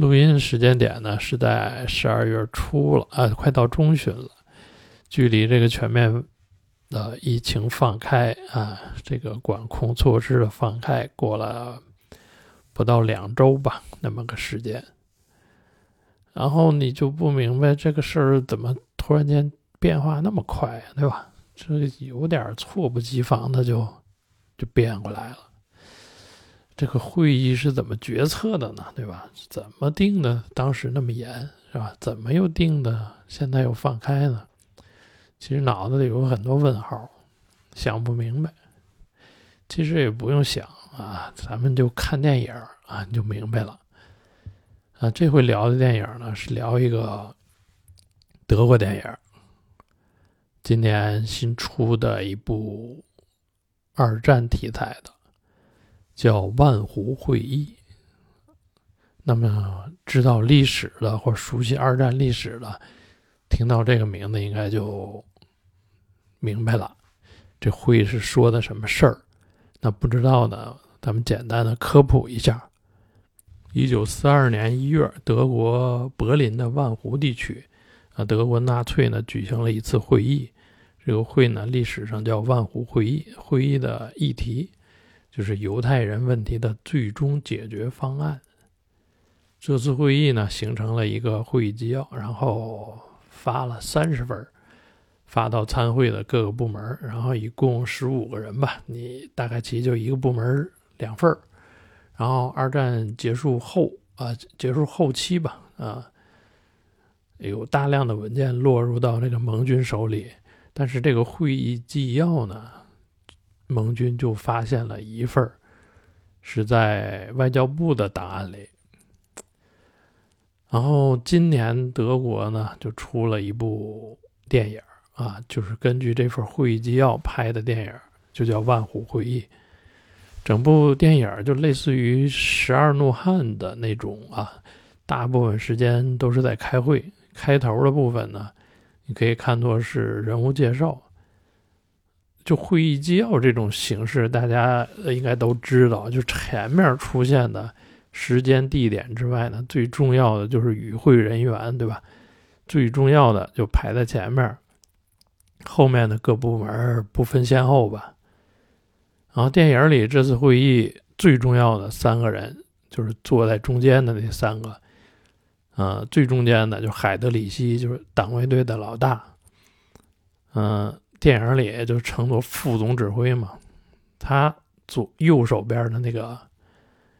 录音时间点呢是在十二月初了，啊，快到中旬了，距离这个全面的疫情放开啊，这个管控措施的放开过了不到两周吧，那么个时间。然后你就不明白这个事儿怎么突然间变化那么快，对吧？这有点措不及防的就就变过来了。这个会议是怎么决策的呢？对吧？怎么定的？当时那么严，是吧？怎么又定的？现在又放开呢？其实脑子里有很多问号，想不明白。其实也不用想啊，咱们就看电影啊，你就明白了。啊，这回聊的电影呢，是聊一个德国电影，今年新出的一部二战题材的。叫万湖会议。那么，知道历史的或熟悉二战历史的，听到这个名字应该就明白了，这会议是说的什么事儿。那不知道呢，咱们简单的科普一下：一九四二年一月，德国柏林的万湖地区，啊，德国纳粹呢举行了一次会议。这个会呢，历史上叫万湖会议。会议的议题。就是犹太人问题的最终解决方案。这次会议呢，形成了一个会议纪要，然后发了三十份，发到参会的各个部门，然后一共十五个人吧，你大概其就一个部门两份然后二战结束后啊，结束后期吧，啊，有大量的文件落入到这个盟军手里，但是这个会议纪要呢？盟军就发现了一份是在外交部的档案里。然后今年德国呢就出了一部电影啊，就是根据这份会议纪要拍的电影，就叫《万湖会议》。整部电影就类似于《十二怒汉》的那种啊，大部分时间都是在开会。开头的部分呢，你可以看作是人物介绍。就会议纪要这种形式，大家应该都知道。就前面出现的时间、地点之外呢，最重要的就是与会人员，对吧？最重要的就排在前面，后面的各部门不分先后吧。然后电影里这次会议最重要的三个人，就是坐在中间的那三个，呃，最中间的就海德里希，就是党卫队的老大，嗯。电影里就称作副总指挥嘛，他左右手边的那个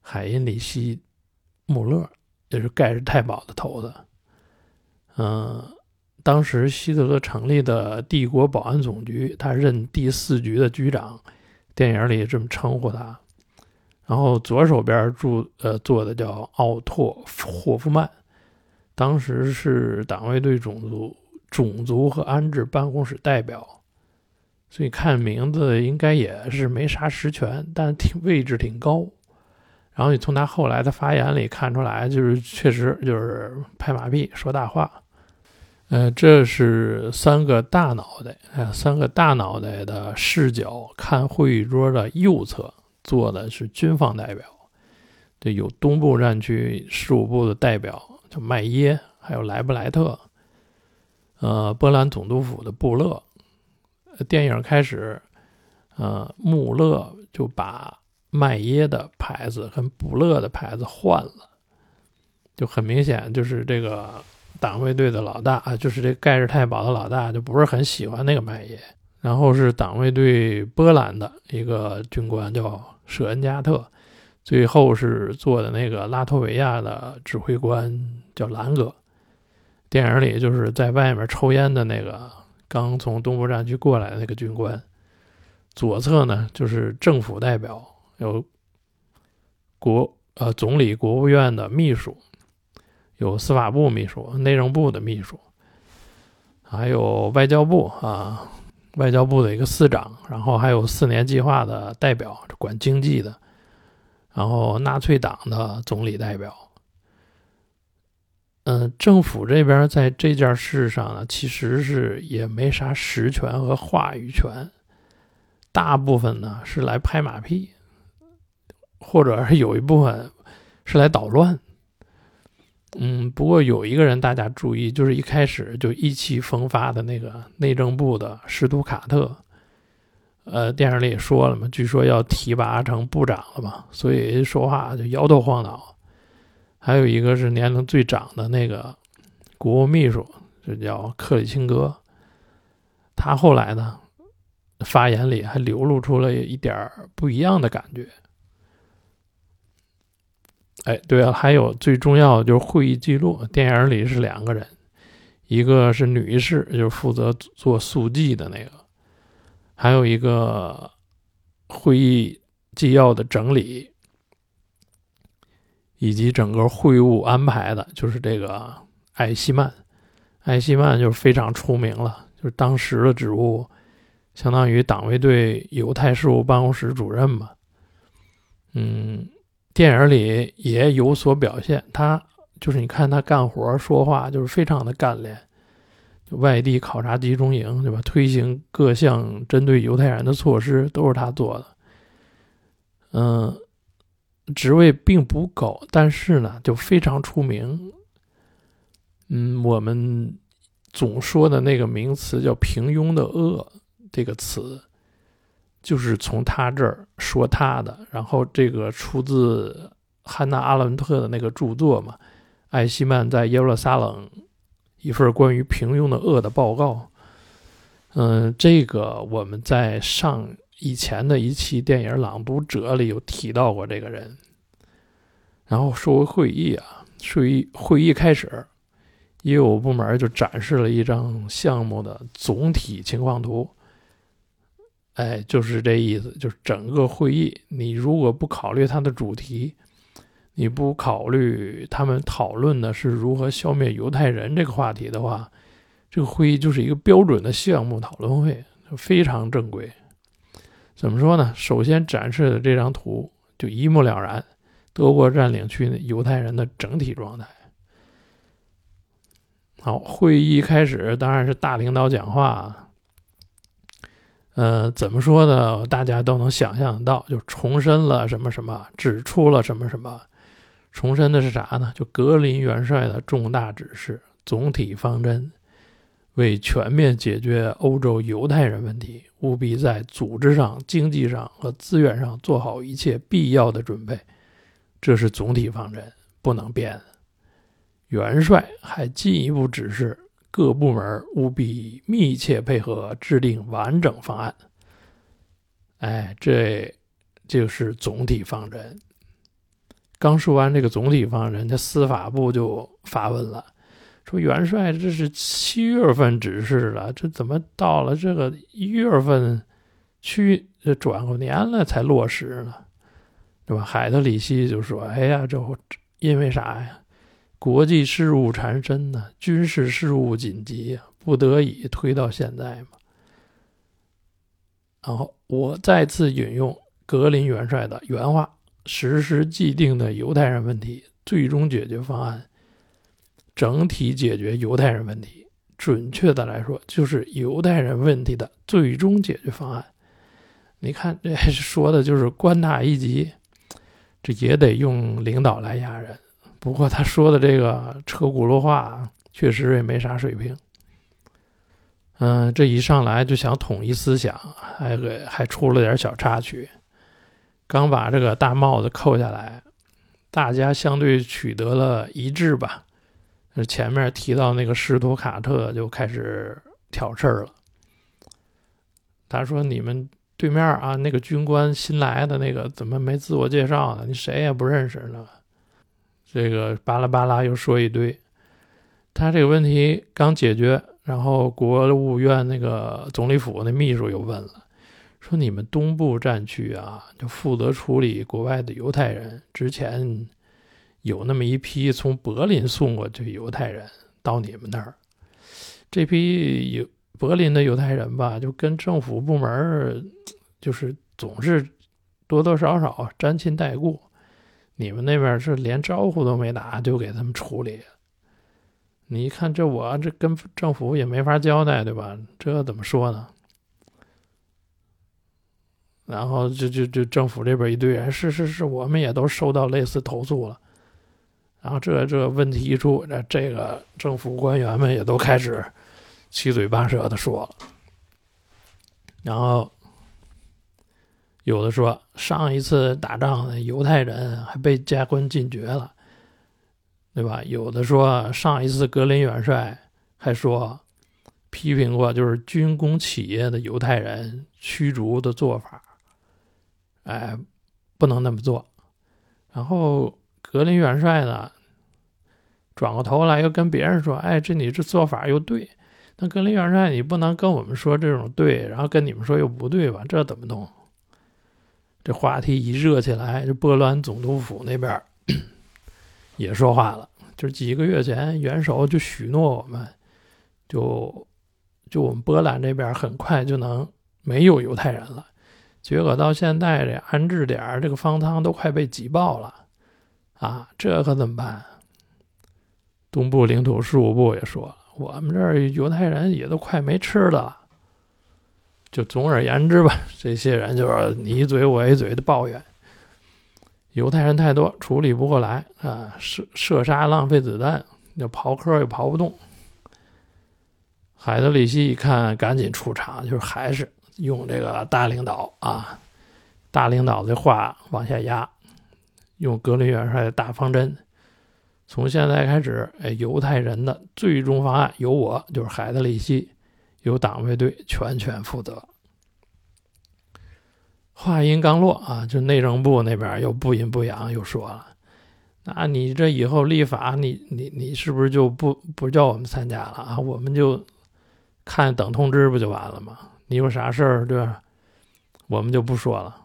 海因里希·穆勒，也是盖世太保的头子。嗯，当时希特勒成立的帝国保安总局，他任第四局的局长，电影里这么称呼他。然后左手边住呃坐的叫奥托·霍夫曼，当时是党卫队种族种族和安置办公室代表。所以看名字应该也是没啥实权，但挺位置挺高。然后你从他后来的发言里看出来，就是确实就是拍马屁说大话。呃，这是三个大脑袋，呃，三个大脑袋的视角看会议桌的右侧坐的是军方代表，对，有东部战区事务部的代表叫麦耶，还有莱布莱特，呃，波兰总督府的布勒。电影开始，呃，穆勒就把麦耶的牌子跟布勒的牌子换了，就很明显，就是这个党卫队的老大啊，就是这盖世太保的老大，就不是很喜欢那个麦耶。然后是党卫队波兰的一个军官叫舍恩加特，最后是做的那个拉脱维亚的指挥官叫兰格。电影里就是在外面抽烟的那个。刚从东部战区过来的那个军官，左侧呢就是政府代表，有国呃总理、国务院的秘书，有司法部秘书、内政部的秘书，还有外交部啊，外交部的一个司长，然后还有四年计划的代表，管经济的，然后纳粹党的总理代表。嗯，政府这边在这件事上呢，其实是也没啥实权和话语权，大部分呢是来拍马屁，或者是有一部分是来捣乱。嗯，不过有一个人大家注意，就是一开始就意气风发的那个内政部的施图卡特，呃，电影里也说了嘛，据说要提拔成部长了嘛，所以说话就摇头晃脑。还有一个是年龄最长的那个国务秘书，就叫克里钦格，他后来呢，发言里还流露出了一点不一样的感觉。哎，对啊，还有最重要的就是会议记录。电影里是两个人，一个是女士，就是负责做速记的那个，还有一个会议纪要的整理以及整个会务安排的，就是这个艾希曼。艾希曼就是非常出名了，就是当时的职务相当于党卫队犹太事务办公室主任嘛。嗯。电影里也有所表现，他就是你看他干活说话就是非常的干练，就外地考察集中营对吧？推行各项针对犹太人的措施都是他做的。嗯，职位并不高，但是呢就非常出名。嗯，我们总说的那个名词叫“平庸的恶”这个词。就是从他这儿说他的，然后这个出自汉娜·阿伦特的那个著作嘛，艾希曼在耶路撒冷一份关于平庸的恶的报告。嗯，这个我们在上以前的一期电影朗读者里有提到过这个人。然后说会议啊，会议会议开始，业务部门就展示了一张项目的总体情况图。哎，就是这意思，就是整个会议，你如果不考虑它的主题，你不考虑他们讨论的是如何消灭犹太人这个话题的话，这个会议就是一个标准的项目讨论会，非常正规。怎么说呢？首先展示的这张图就一目了然，德国占领区犹太人的整体状态。好，会议开始，当然是大领导讲话。呃，怎么说呢？大家都能想象到，就重申了什么什么，指出了什么什么。重申的是啥呢？就格林元帅的重大指示、总体方针，为全面解决欧洲犹太人问题，务必在组织上、经济上和资源上做好一切必要的准备。这是总体方针，不能变。元帅还进一步指示。各部门务必密切配合，制定完整方案。哎，这就是总体方针。刚说完这个总体方针，这司法部就发问了，说：“元帅，这是七月份指示的，这怎么到了这个一月份，去转过年了才落实呢？对吧？”海德里希就说：“哎呀，这因为啥呀？”国际事务缠身呢，军事事务紧急呀，不得已推到现在嘛。然后我再次引用格林元帅的原话：实施既定的犹太人问题最终解决方案，整体解决犹太人问题。准确的来说，就是犹太人问题的最终解决方案。你看，这说的就是官大一级，这也得用领导来压人。不过他说的这个车轱辘话，确实也没啥水平。嗯，这一上来就想统一思想，还给还出了点小插曲。刚把这个大帽子扣下来，大家相对取得了一致吧。前面提到那个施图卡特就开始挑事儿了。他说：“你们对面啊，那个军官新来的那个怎么没自我介绍呢？你谁也不认识呢？”这个巴拉巴拉又说一堆，他这个问题刚解决，然后国务院那个总理府那秘书又问了，说你们东部战区啊，就负责处理国外的犹太人，之前有那么一批从柏林送过去犹太人到你们那儿，这批犹柏林的犹太人吧，就跟政府部门就是总是多多少少沾亲带故。你们那边是连招呼都没打就给他们处理，你一看这我这跟政府也没法交代，对吧？这怎么说呢？然后就就就政府这边一堆人，是是是，我们也都收到类似投诉了。然后这这问题一出，这这个政府官员们也都开始七嘴八舌的说了。然后有的说，上一次打仗犹太人还被加官进爵了，对吧？有的说上一次格林元帅还说批评过，就是军工企业的犹太人驱逐的做法，哎，不能那么做。然后。格林元帅呢，转过头来又跟别人说：“哎，这你这做法又对。那格林元帅，你不能跟我们说这种对，然后跟你们说又不对吧？这怎么弄？”这话题一热起来，这波兰总督府那边 也说话了。就是几个月前，元首就许诺我们，就就我们波兰这边很快就能没有犹太人了。结果到现在，这安置点这个方舱都快被挤爆了。啊，这可怎么办？东部领土事务部也说，我们这儿犹太人也都快没吃的了。就总而言之吧，这些人就是你一嘴我一嘴的抱怨，犹太人太多，处理不过来啊，射射杀浪费子弹，要刨坑又刨不动。海德里希一看，赶紧出场，就是还是用这个大领导啊，大领导的话往下压。用格林元帅的大方针，从现在开始，哎，犹太人的最终方案由我，就是海德里希，由党卫队全权负责。话音刚落啊，就内政部那边又不阴不阳又说了：“那你这以后立法，你你你是不是就不不叫我们参加了啊？我们就看等通知不就完了吗？你有啥事儿对吧？我们就不说了。”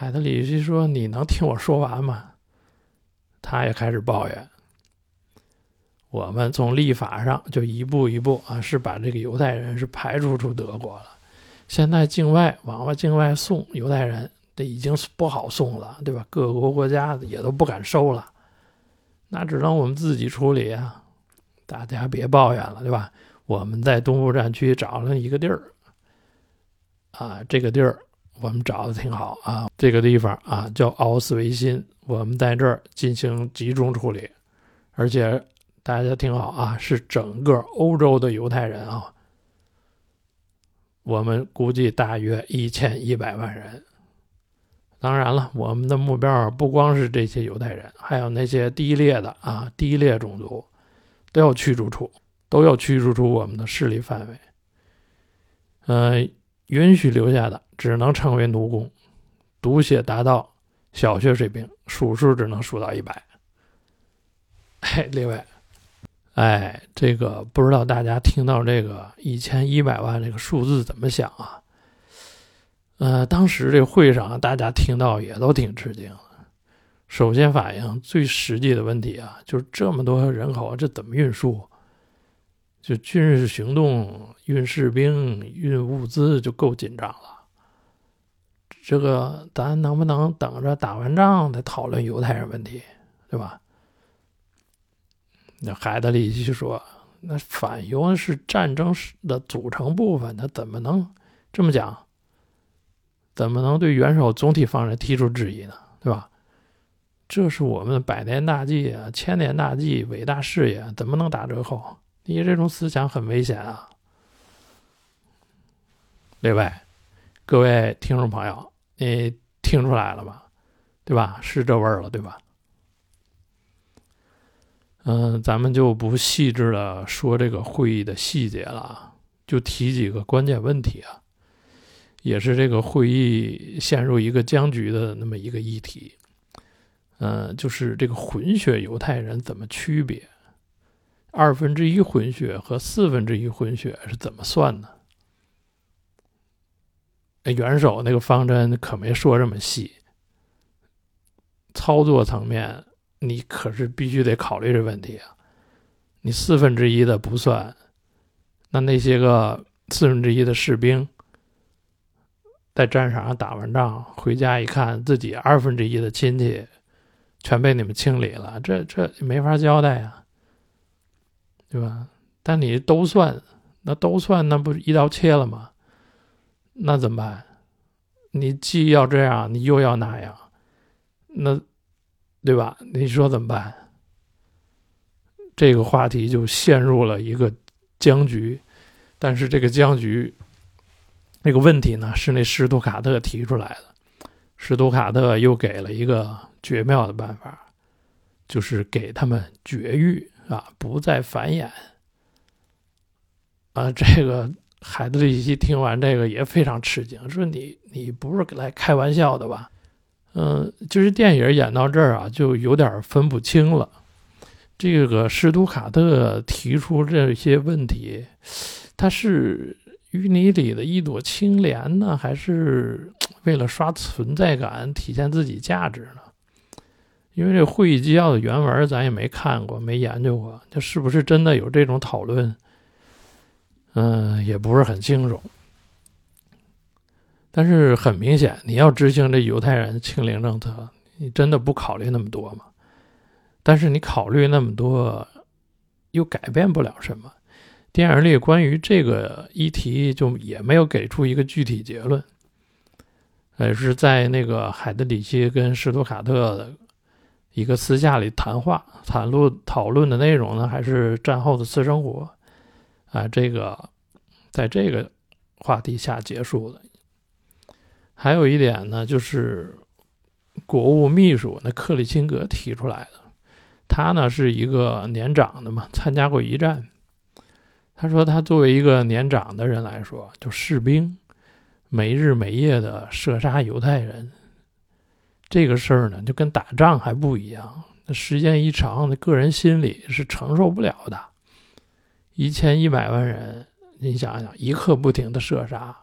海德里希说：“你能听我说完吗？”他也开始抱怨：“我们从立法上就一步一步啊，是把这个犹太人是排除出德国了。现在境外往外境外送犹太人，这已经不好送了，对吧？各国国家也都不敢收了，那只能我们自己处理啊！大家别抱怨了，对吧？我们在东部战区找了一个地儿，啊，这个地儿。”我们找的挺好啊，这个地方啊叫奥斯维辛，我们在这儿进行集中处理，而且大家听好啊，是整个欧洲的犹太人啊，我们估计大约一千一百万人。当然了，我们的目标不光是这些犹太人，还有那些低劣的啊低劣种族，都要驱逐出，都要驱逐出我们的势力范围。嗯。允许留下的只能称为奴工，读写达到小学水平，数数只能数到一百。哎，另外，哎，这个不知道大家听到这个一千一百万这个数字怎么想啊？呃，当时这会上大家听到也都挺吃惊。首先反映最实际的问题啊，就是这么多人口，这怎么运输？就军事行动运士兵运物资就够紧张了，这个咱能不能等着打完仗再讨论犹太人问题，对吧？那海德里希说：“那反犹是战争的组成部分，他怎么能这么讲？怎么能对元首总体方针提出质疑呢？对吧？这是我们百年大计啊，千年大计，伟大事业，怎么能打折扣？”你这种思想很危险啊！另外，各位听众朋友，你听出来了吗？对吧？是这味儿了，对吧？嗯，咱们就不细致的说这个会议的细节了，就提几个关键问题啊，也是这个会议陷入一个僵局的那么一个议题。嗯，就是这个混血犹太人怎么区别？二分之一混血和四分之一混血是怎么算的？元首那个方针可没说这么细。操作层面，你可是必须得考虑这问题啊！你四分之一的不算，那那些个四分之一的士兵，在战场上打完仗回家一看，自己二分之一的亲戚全被你们清理了，这这没法交代呀！对吧？但你都算，那都算，那不是一刀切了吗？那怎么办？你既要这样，你又要那样，那对吧？你说怎么办？这个话题就陷入了一个僵局。但是这个僵局，那个问题呢，是那史图卡特提出来的。史图卡特又给了一个绝妙的办法，就是给他们绝育啊，不再繁衍。啊，这个海德里希听完这个也非常吃惊，说：“你你不是来开玩笑的吧？”嗯，就是电影演到这儿啊，就有点分不清了。这个施图卡特提出这些问题。他是淤泥里的一朵青莲呢，还是 为了刷存在感、体现自己价值呢？因为这会议纪要的原文咱也没看过、没研究过，这是不是真的有这种讨论？嗯，也不是很清楚。但是很明显，你要执行这犹太人清零政策，你真的不考虑那么多吗？但是你考虑那么多，又改变不了什么。电影里关于这个议题就也没有给出一个具体结论，而是在那个海德里希跟施图卡特一个私下里谈话，谈论讨论的内容呢，还是战后的私生活啊，这个在这个话题下结束了。还有一点呢，就是国务秘书那克里钦格提出来的，他呢是一个年长的嘛，参加过一战。他说：“他作为一个年长的人来说，就士兵，没日没夜的射杀犹太人，这个事儿呢，就跟打仗还不一样。那时间一长，那个人心里是承受不了的。一千一百万人，你想想，一刻不停的射杀，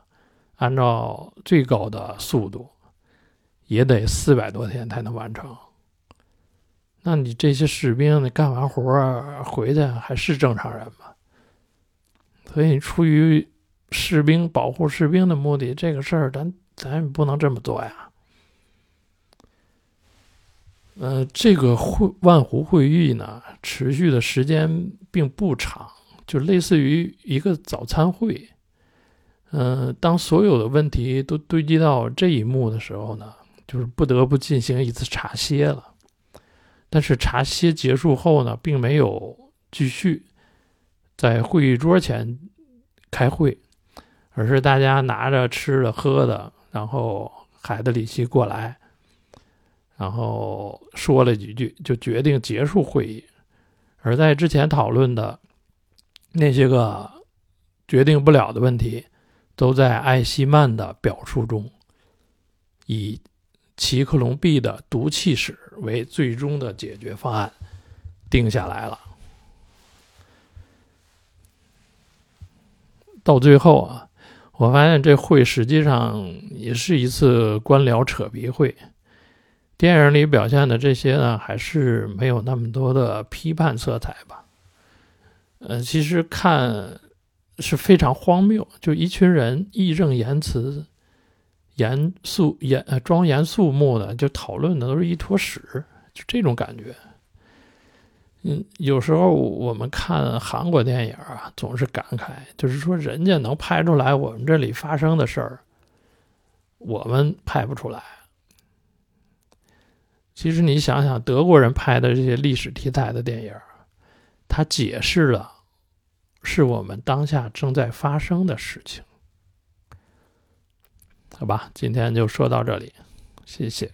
按照最高的速度，也得四百多天才能完成。那你这些士兵，你干完活回去还是正常人吗？”所以，你出于士兵保护士兵的目的，这个事儿咱咱也不能这么做呀。呃，这个会万湖会议呢，持续的时间并不长，就类似于一个早餐会。嗯，当所有的问题都堆积到这一幕的时候呢，就是不得不进行一次茶歇了。但是茶歇结束后呢，并没有继续。在会议桌前开会，而是大家拿着吃的喝的，然后海德里希过来，然后说了几句，就决定结束会议。而在之前讨论的那些个决定不了的问题，都在艾希曼的表述中，以齐克隆 B 的毒气室为最终的解决方案定下来了。到最后啊，我发现这会实际上也是一次官僚扯皮会。电影里表现的这些呢，还是没有那么多的批判色彩吧？呃，其实看是非常荒谬，就一群人义正言辞、严肃严呃庄严肃穆的，就讨论的都是一坨屎，就这种感觉。嗯，有时候我们看韩国电影啊，总是感慨，就是说人家能拍出来我们这里发生的事儿，我们拍不出来。其实你想想，德国人拍的这些历史题材的电影，它解释了是我们当下正在发生的事情。好吧，今天就说到这里，谢谢。